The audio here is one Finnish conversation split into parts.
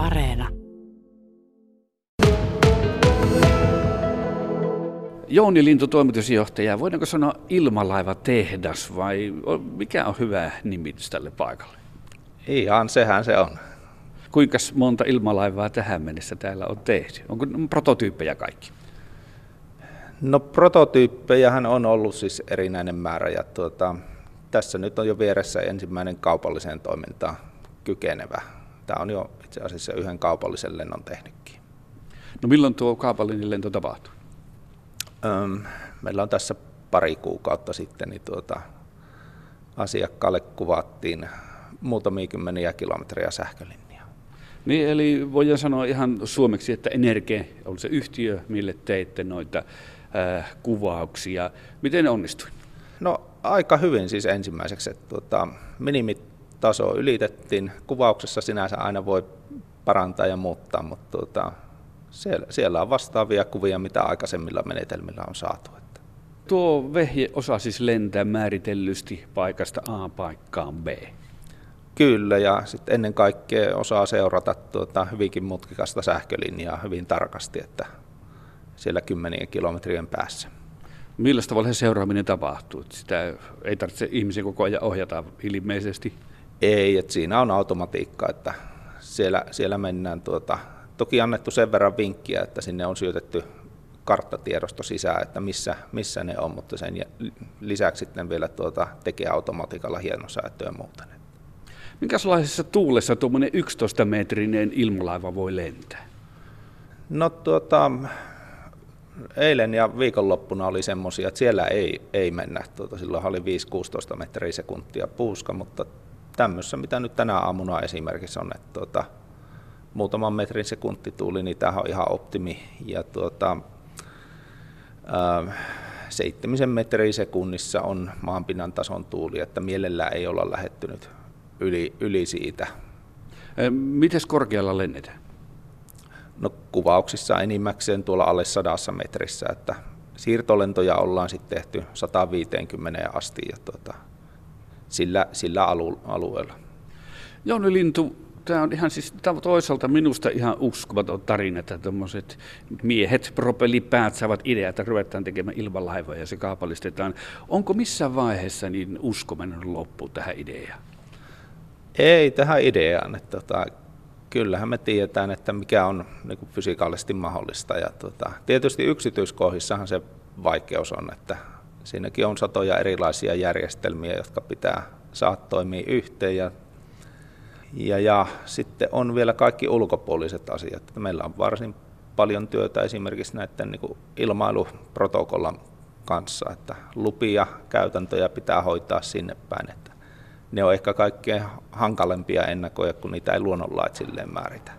Areena. Jouni Lintu, toimitusjohtaja. Voidaanko sanoa ilmalaiva tehdas vai mikä on hyvä nimitys tälle paikalle? Ihan sehän se on. Kuinka monta ilmalaivaa tähän mennessä täällä on tehty? Onko prototyyppejä kaikki? No prototyyppejähän on ollut siis erinäinen määrä ja tuota, tässä nyt on jo vieressä ensimmäinen kaupalliseen toimintaan kykenevä. Tämä on jo itse asiassa yhden kaupallisen lennon tehnytkin. No milloin tuo kaupallinen lento tapahtuu? Öm, meillä on tässä pari kuukautta sitten niin tuota, asiakkaalle kuvattiin muutamia kymmeniä kilometriä sähkölinjaa. Niin, eli voidaan sanoa ihan suomeksi, että Energe on se yhtiö, mille teitte noita äh, kuvauksia. Miten ne onnistui? No aika hyvin siis ensimmäiseksi, että tuota, minimitaso ylitettiin. Kuvauksessa sinänsä aina voi parantaa ja muuttaa, mutta tuota, siellä, siellä on vastaavia kuvia, mitä aikaisemmilla menetelmillä on saatu. Että. Tuo vehje osaa siis lentää määritellysti paikasta A paikkaan B. Kyllä, ja sitten ennen kaikkea osaa seurata tuota hyvinkin mutkikasta sähkölinjaa hyvin tarkasti, että siellä kymmenien kilometrien päässä. Millä tavalla se seuraaminen tapahtuu? Sitä ei tarvitse ihmisen koko ajan ohjata ilmeisesti? Ei, että siinä on automatiikka, että siellä, siellä mennään tuota, toki annettu sen verran vinkkiä, että sinne on syötetty karttatiedosto sisään, että missä, missä ne on, mutta sen lisäksi sitten vielä tuota, tekee automatiikalla hienosäätöä ja muuta. Minkälaisessa tuulessa tuommoinen 11-metrinen ilmalaiva voi lentää? No tuota, eilen ja viikonloppuna oli semmoisia, että siellä ei, ei mennä. Tuota, silloin oli 5-16 metriä sekuntia puuska, mutta tämmössä, mitä nyt tänä aamuna esimerkiksi on, että tuota, muutaman metrin sekuntituuli, niin tämä on ihan optimi. Ja tuota, ää, seitsemisen metriä sekunnissa on maanpinnan tason tuuli, että mielellään ei olla lähettynyt yli, yli siitä. Miten korkealla lennetään? No kuvauksissa enimmäkseen tuolla alle sadassa metrissä, että siirtolentoja ollaan sitten tehty 150 asti ja tuota, sillä, sillä alu, alueella. Jouni Lintu, tämä on ihan siis tämä on toisaalta minusta ihan uskomaton tarina, että tuommoiset miehet, propellipäät saavat ideaa, että ruvetaan tekemään ilmalaivoja ja se kaapallistetaan. Onko missään vaiheessa niin usko mennyt loppu tähän ideaan? Ei tähän ideaan. Että, tota, kyllähän me tiedetään, että mikä on niin kuin fysikaalisesti mahdollista. Ja, tota, tietysti yksityiskohdissahan se vaikeus on, että siinäkin on satoja erilaisia järjestelmiä, jotka pitää saada toimia yhteen. Ja, ja, ja sitten on vielä kaikki ulkopuoliset asiat. Meillä on varsin paljon työtä esimerkiksi näiden niin kuin ilmailuprotokollan kanssa, että lupia, käytäntöjä pitää hoitaa sinne päin. Että ne on ehkä kaikkein hankalempia ennakoja, kun niitä ei luonnonlait silleen määritä.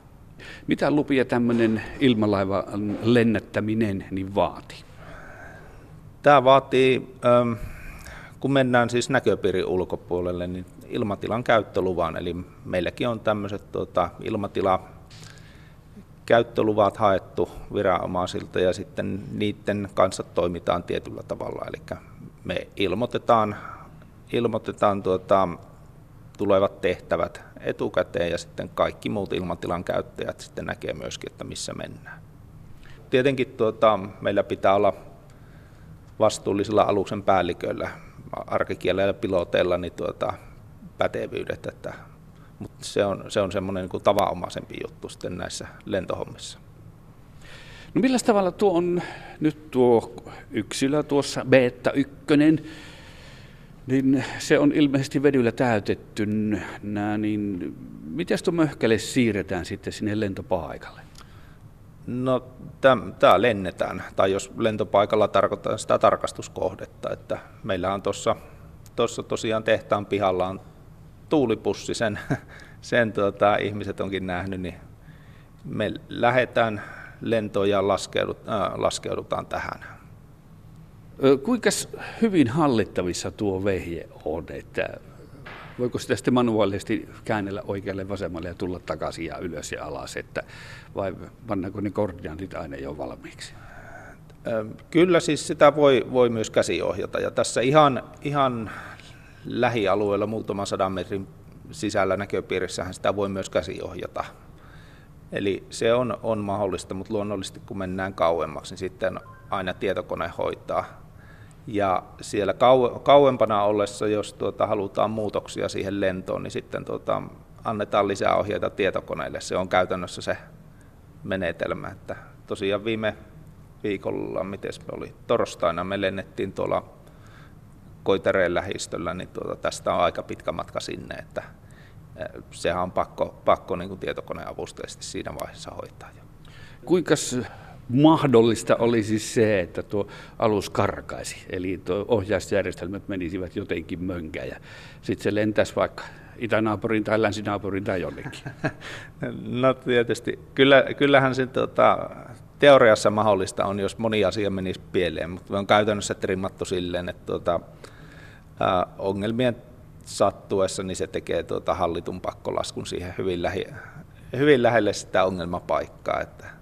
Mitä lupia tämmöinen ilmalaiva lennättäminen niin vaatii? Tämä vaatii, ähm, kun mennään siis näköpiirin ulkopuolelle, niin ilmatilan käyttöluvan. Eli meilläkin on tämmöiset tuota, ilmatila käyttöluvat haettu viranomaisilta ja sitten niiden kanssa toimitaan tietyllä tavalla. Eli me ilmoitetaan ilmoitetaan tuota, tulevat tehtävät etukäteen ja sitten kaikki muut ilmatilan käyttäjät sitten näkee myöskin, että missä mennään. Tietenkin tuota, meillä pitää olla vastuullisilla aluksen päälliköillä, arkikielellä piloteilla niin tuota, pätevyydet, että, mutta se on, se on semmoinen niin tavanomaisempi juttu sitten näissä lentohommissa. No millä tavalla tuo on nyt tuo yksilö tuossa Beta 1, niin se on ilmeisesti vedyllä täytetty. niin miten tuo möhkäle siirretään sitten sinne lentopaikalle? No tämä lennetään, tai jos lentopaikalla tarkoittaa sitä tarkastuskohdetta, että meillä on tuossa tosiaan tehtaan pihalla on tuulipussi, sen, sen tuota, ihmiset onkin nähnyt, niin me lähdetään lentoon ja laskeudutaan, äh, laskeudutaan tähän. Kuinka hyvin hallittavissa tuo vehje on, että voiko sitä sitten manuaalisesti käännellä oikealle vasemmalle ja tulla takaisin ja ylös ja alas, että, vai pannaanko ne koordinaatit aina jo valmiiksi? Kyllä siis sitä voi, voi myös käsiohjata ja tässä ihan, ihan lähialueella muutaman sadan metrin sisällä näköpiirissähän sitä voi myös käsiohjata. Eli se on, on mahdollista, mutta luonnollisesti kun mennään kauemmaksi, niin sitten aina tietokone hoitaa. Ja siellä kau, kauempana ollessa, jos tuota, halutaan muutoksia siihen lentoon, niin sitten tuota, annetaan lisää ohjeita tietokoneille. Se on käytännössä se menetelmä. Että tosiaan viime viikolla, miten me oli, torstaina me lennettiin tuolla Koitereen lähistöllä, niin tuota, tästä on aika pitkä matka sinne, että sehän on pakko, pakko niin kuin tietokoneavusteisesti siinä vaiheessa hoitaa. Kuinka mahdollista olisi se, että tuo alus karkaisi, eli tuo ohjausjärjestelmät menisivät jotenkin mönkään ja sitten se lentäisi vaikka itänaapurin tai länsinaapurin tai jonnekin? No tietysti, Kyllä, kyllähän se tota, teoriassa mahdollista on, jos moni asia menisi pieleen, mutta on käytännössä trimmattu silleen, että tuota, ää, ongelmien sattuessa niin se tekee tuota hallitun pakkolaskun siihen hyvin, lähi, hyvin lähelle sitä ongelmapaikkaa. Että.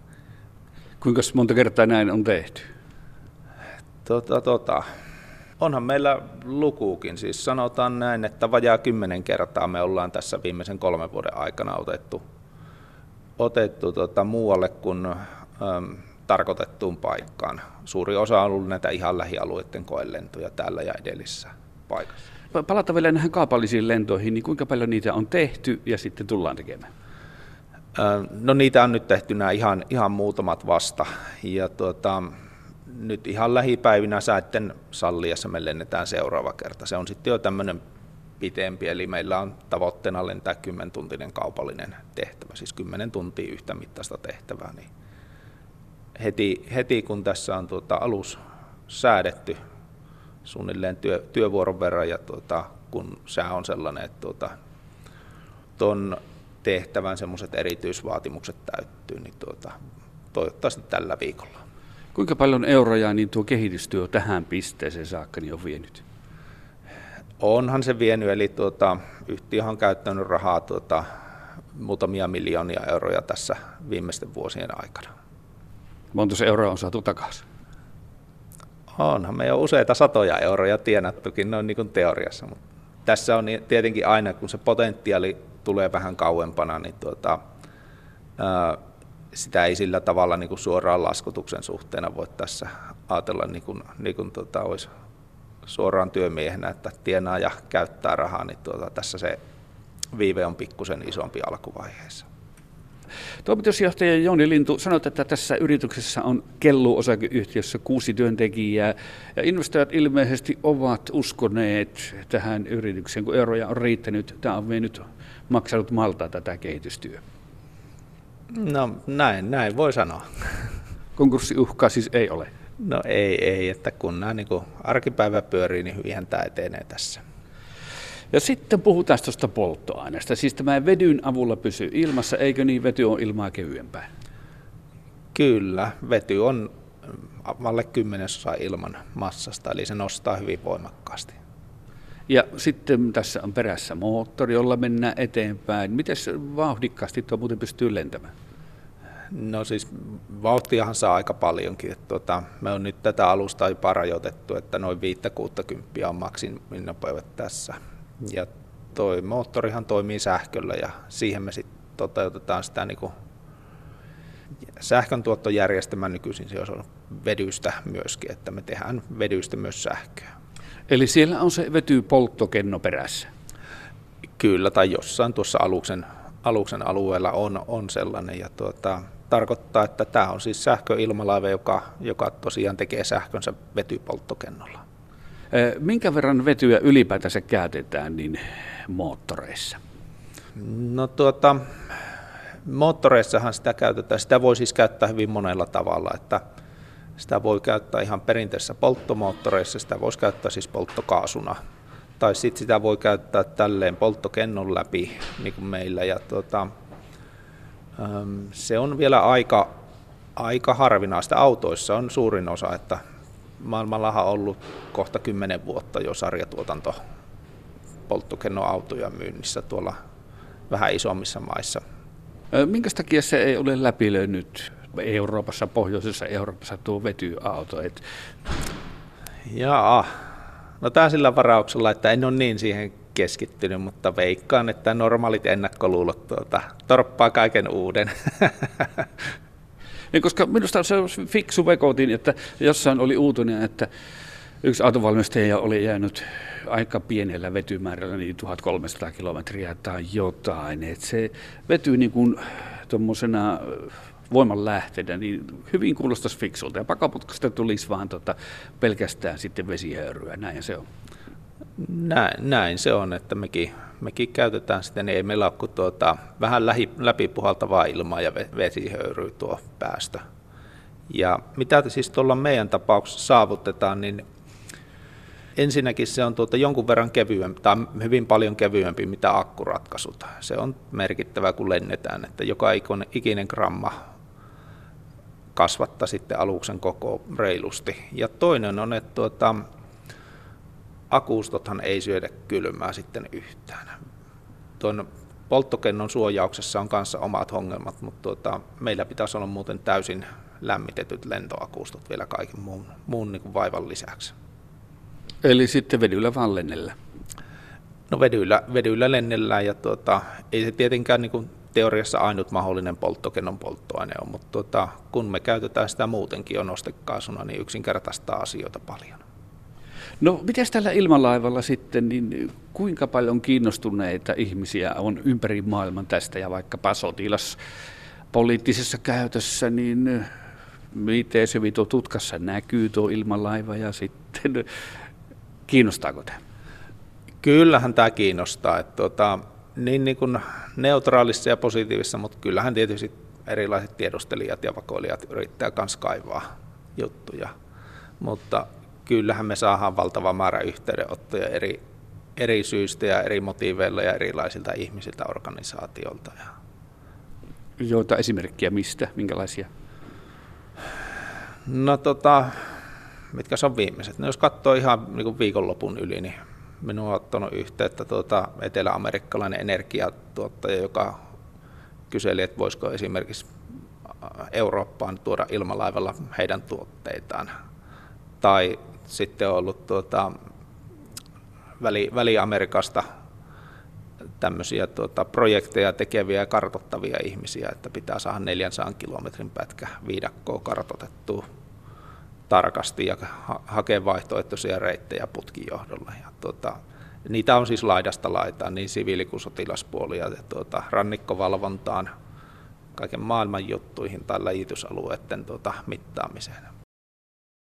Kuinka monta kertaa näin on tehty? Tota, tota, onhan meillä lukuukin, siis sanotaan näin, että vajaa kymmenen kertaa me ollaan tässä viimeisen kolmen vuoden aikana otettu, otettu tota, muualle kuin äm, tarkoitettuun paikkaan. Suuri osa on ollut näitä ihan lähialueiden koelentoja täällä ja edellisessä paikassa. Palata vielä näihin kaupallisiin lentoihin, niin kuinka paljon niitä on tehty ja sitten tullaan tekemään? No niitä on nyt tehty nämä ihan, ihan muutamat vasta. Ja tuota, nyt ihan lähipäivinä säätten salliessa me lennetään seuraava kerta. Se on sitten jo tämmöinen pitempi, eli meillä on tavoitteena lentää 10-tuntinen kaupallinen tehtävä, siis 10 tuntia yhtä mittaista tehtävää. Niin heti, heti kun tässä on tuota alus säädetty suunnilleen työ, työvuoron verran, ja tuota, kun sää on sellainen, että tuota, ton tehtävän semmoiset erityisvaatimukset täyttyy, niin tuota, toivottavasti tällä viikolla. Kuinka paljon euroja niin tuo kehitystyö tähän pisteeseen saakka niin on vienyt? Onhan se vienyt, eli tuota, yhtiö on käyttänyt rahaa tuota, muutamia miljoonia euroja tässä viimeisten vuosien aikana. Monta se euroa on saatu takaisin? Onhan me jo useita satoja euroja tienattukin noin niin kuin teoriassa, mutta tässä on tietenkin aina, kun se potentiaali tulee vähän kauempana, niin tuota, sitä ei sillä tavalla niin kuin suoraan laskutuksen suhteena voi tässä ajatella niin kuin, niin kuin tuota, olisi suoraan työmiehenä, että tienaa ja käyttää rahaa, niin tuota, tässä se viive on pikkusen isompi alkuvaiheessa. Toimitusjohtaja Jouni Lintu, sanoit, että tässä yrityksessä on kellu osakeyhtiössä kuusi työntekijää ja investoijat ilmeisesti ovat uskoneet tähän yritykseen, kun euroja on riittänyt. Tämä on mennyt maksanut malta tätä kehitystyötä. No näin, näin voi sanoa. Konkurssiuhkaa siis ei ole? No ei, ei että kun nämä niin arkipäivä pyörii, niin hyvinhän tämä etenee tässä. Ja sitten puhutaan tuosta polttoaineesta. Siis tämä vedyn avulla pysyy ilmassa, eikö niin vety on ilmaa kevyempää? Kyllä, vety on alle kymmenesosa ilman massasta, eli se nostaa hyvin voimakkaasti. Ja sitten tässä on perässä moottori, jolla mennään eteenpäin. Miten vauhdikkaasti tuo muuten pystyy lentämään? No siis vauhtiahan saa aika paljonkin. Että tuota, me on nyt tätä alusta jopa rajoitettu, että noin 5-60 on maksiminopeudet tässä. Ja toi moottorihan toimii sähköllä ja siihen me sitten toteutetaan sitä niin kuin sähköntuottojärjestelmä nykyisin se on vedystä myöskin, että me tehdään vedystä myös sähköä. Eli siellä on se vetypolttokenno perässä? Kyllä, tai jossain tuossa aluksen, aluksen alueella on, on sellainen. Ja tuota, tarkoittaa, että tämä on siis sähköilmalaiva, joka, joka tosiaan tekee sähkönsä vetypolttokennolla. Minkä verran vetyä ylipäätänsä käytetään niin moottoreissa? No tuota, moottoreissahan sitä käytetään. Sitä voi siis käyttää hyvin monella tavalla, että sitä voi käyttää ihan perinteisissä polttomoottoreissa, sitä voisi käyttää siis polttokaasuna. Tai sitten sitä voi käyttää tälleen polttokennon läpi, niin kuin meillä. Ja tuota, se on vielä aika, aika harvinaista. Autoissa on suurin osa, että maailmallahan on ollut kohta kymmenen vuotta jo sarjatuotanto polttokennoautoja myynnissä tuolla vähän isommissa maissa. Minkä takia se ei ole läpilönyt Euroopassa, pohjoisessa Euroopassa tuo vetyauto? Et... Jaa, no tämä sillä varauksella, että en ole niin siihen keskittynyt, mutta veikkaan, että normaalit ennakkoluulot tuota, torppaa kaiken uuden. Ja koska minusta se on fiksu vekotin, että jossain oli uutinen, että yksi autovalmistaja oli jäänyt aika pienellä vetymäärällä, niin 1300 kilometriä tai jotain. Että se vetyy niin kuin tuommoisena voimanlähteenä, niin hyvin kuulostaisi fiksulta. Ja pakaputkasta tulisi vaan tota, pelkästään sitten vesihöyryä, näin se on. Näin, näin se on, että mekin, mekin käytetään sitten, niin ei meillä ole kuin tuota, vähän lähi, läpipuhaltavaa ilmaa ja vesihöyryä tuo päästö. Ja mitä siis tuolla meidän tapauksessa saavutetaan, niin ensinnäkin se on tuota jonkun verran kevyempi, tai hyvin paljon kevyempi mitä akkuratkaisut. Se on merkittävä, kun lennetään, että joka ikinen gramma kasvattaa sitten aluksen koko reilusti. Ja toinen on, että tuota, akuustothan ei syödä kylmää sitten yhtään. Tuon polttokennon suojauksessa on kanssa omat ongelmat, mutta tuota, meillä pitäisi olla muuten täysin lämmitetyt lentoakustot vielä kaiken muun, muun niin kuin vaivan lisäksi. Eli sitten vedyllä vaan lennellä? No vedyllä, vedyllä lennellään ja tuota, ei se tietenkään niin kuin teoriassa ainut mahdollinen polttokennon polttoaine on, mutta tuota, kun me käytetään sitä muutenkin jo nostekaasuna, niin yksinkertaistaa asioita paljon. No, miten tällä ilmalaivalla sitten, niin kuinka paljon kiinnostuneita ihmisiä on ympäri maailman tästä ja vaikkapa sotilas poliittisessa käytössä, niin miten se tuo tutkassa näkyy tuo ilmalaiva ja sitten kiinnostaako tämä? Kyllähän tämä kiinnostaa. Että tuota, niin, niin kuin neutraalissa ja positiivisessa, mutta kyllähän tietysti erilaiset tiedustelijat ja vakoilijat yrittää myös kaivaa juttuja. Mutta kyllähän me saadaan valtava määrä yhteydenottoja eri, eri syistä ja eri motiiveilla ja erilaisilta ihmisiltä organisaatiolta. Joita esimerkkiä mistä? Minkälaisia? No tota, mitkä on viimeiset? No, jos katsoo ihan niin viikonlopun yli, niin minua on ottanut yhteyttä tuota, etelä-amerikkalainen energiatuottaja, joka kyseli, että voisiko esimerkiksi Eurooppaan tuoda ilmalaivalla heidän tuotteitaan. Tai sitten on ollut tuota, väli, Väli-Amerikasta tämmöisiä tuota, projekteja tekeviä ja kartottavia ihmisiä, että pitää saada 400 kilometrin pätkä viidakkoa kartotettua tarkasti ja ha- hakea vaihtoehtoisia reittejä putkijohdolla. Ja, tuota, niitä on siis laidasta laitaan, niin siviili- kuin sotilaspuolia, ja tuota, rannikkovalvontaan, kaiken maailman juttuihin tai läjitysalueiden tuota, mittaamiseen.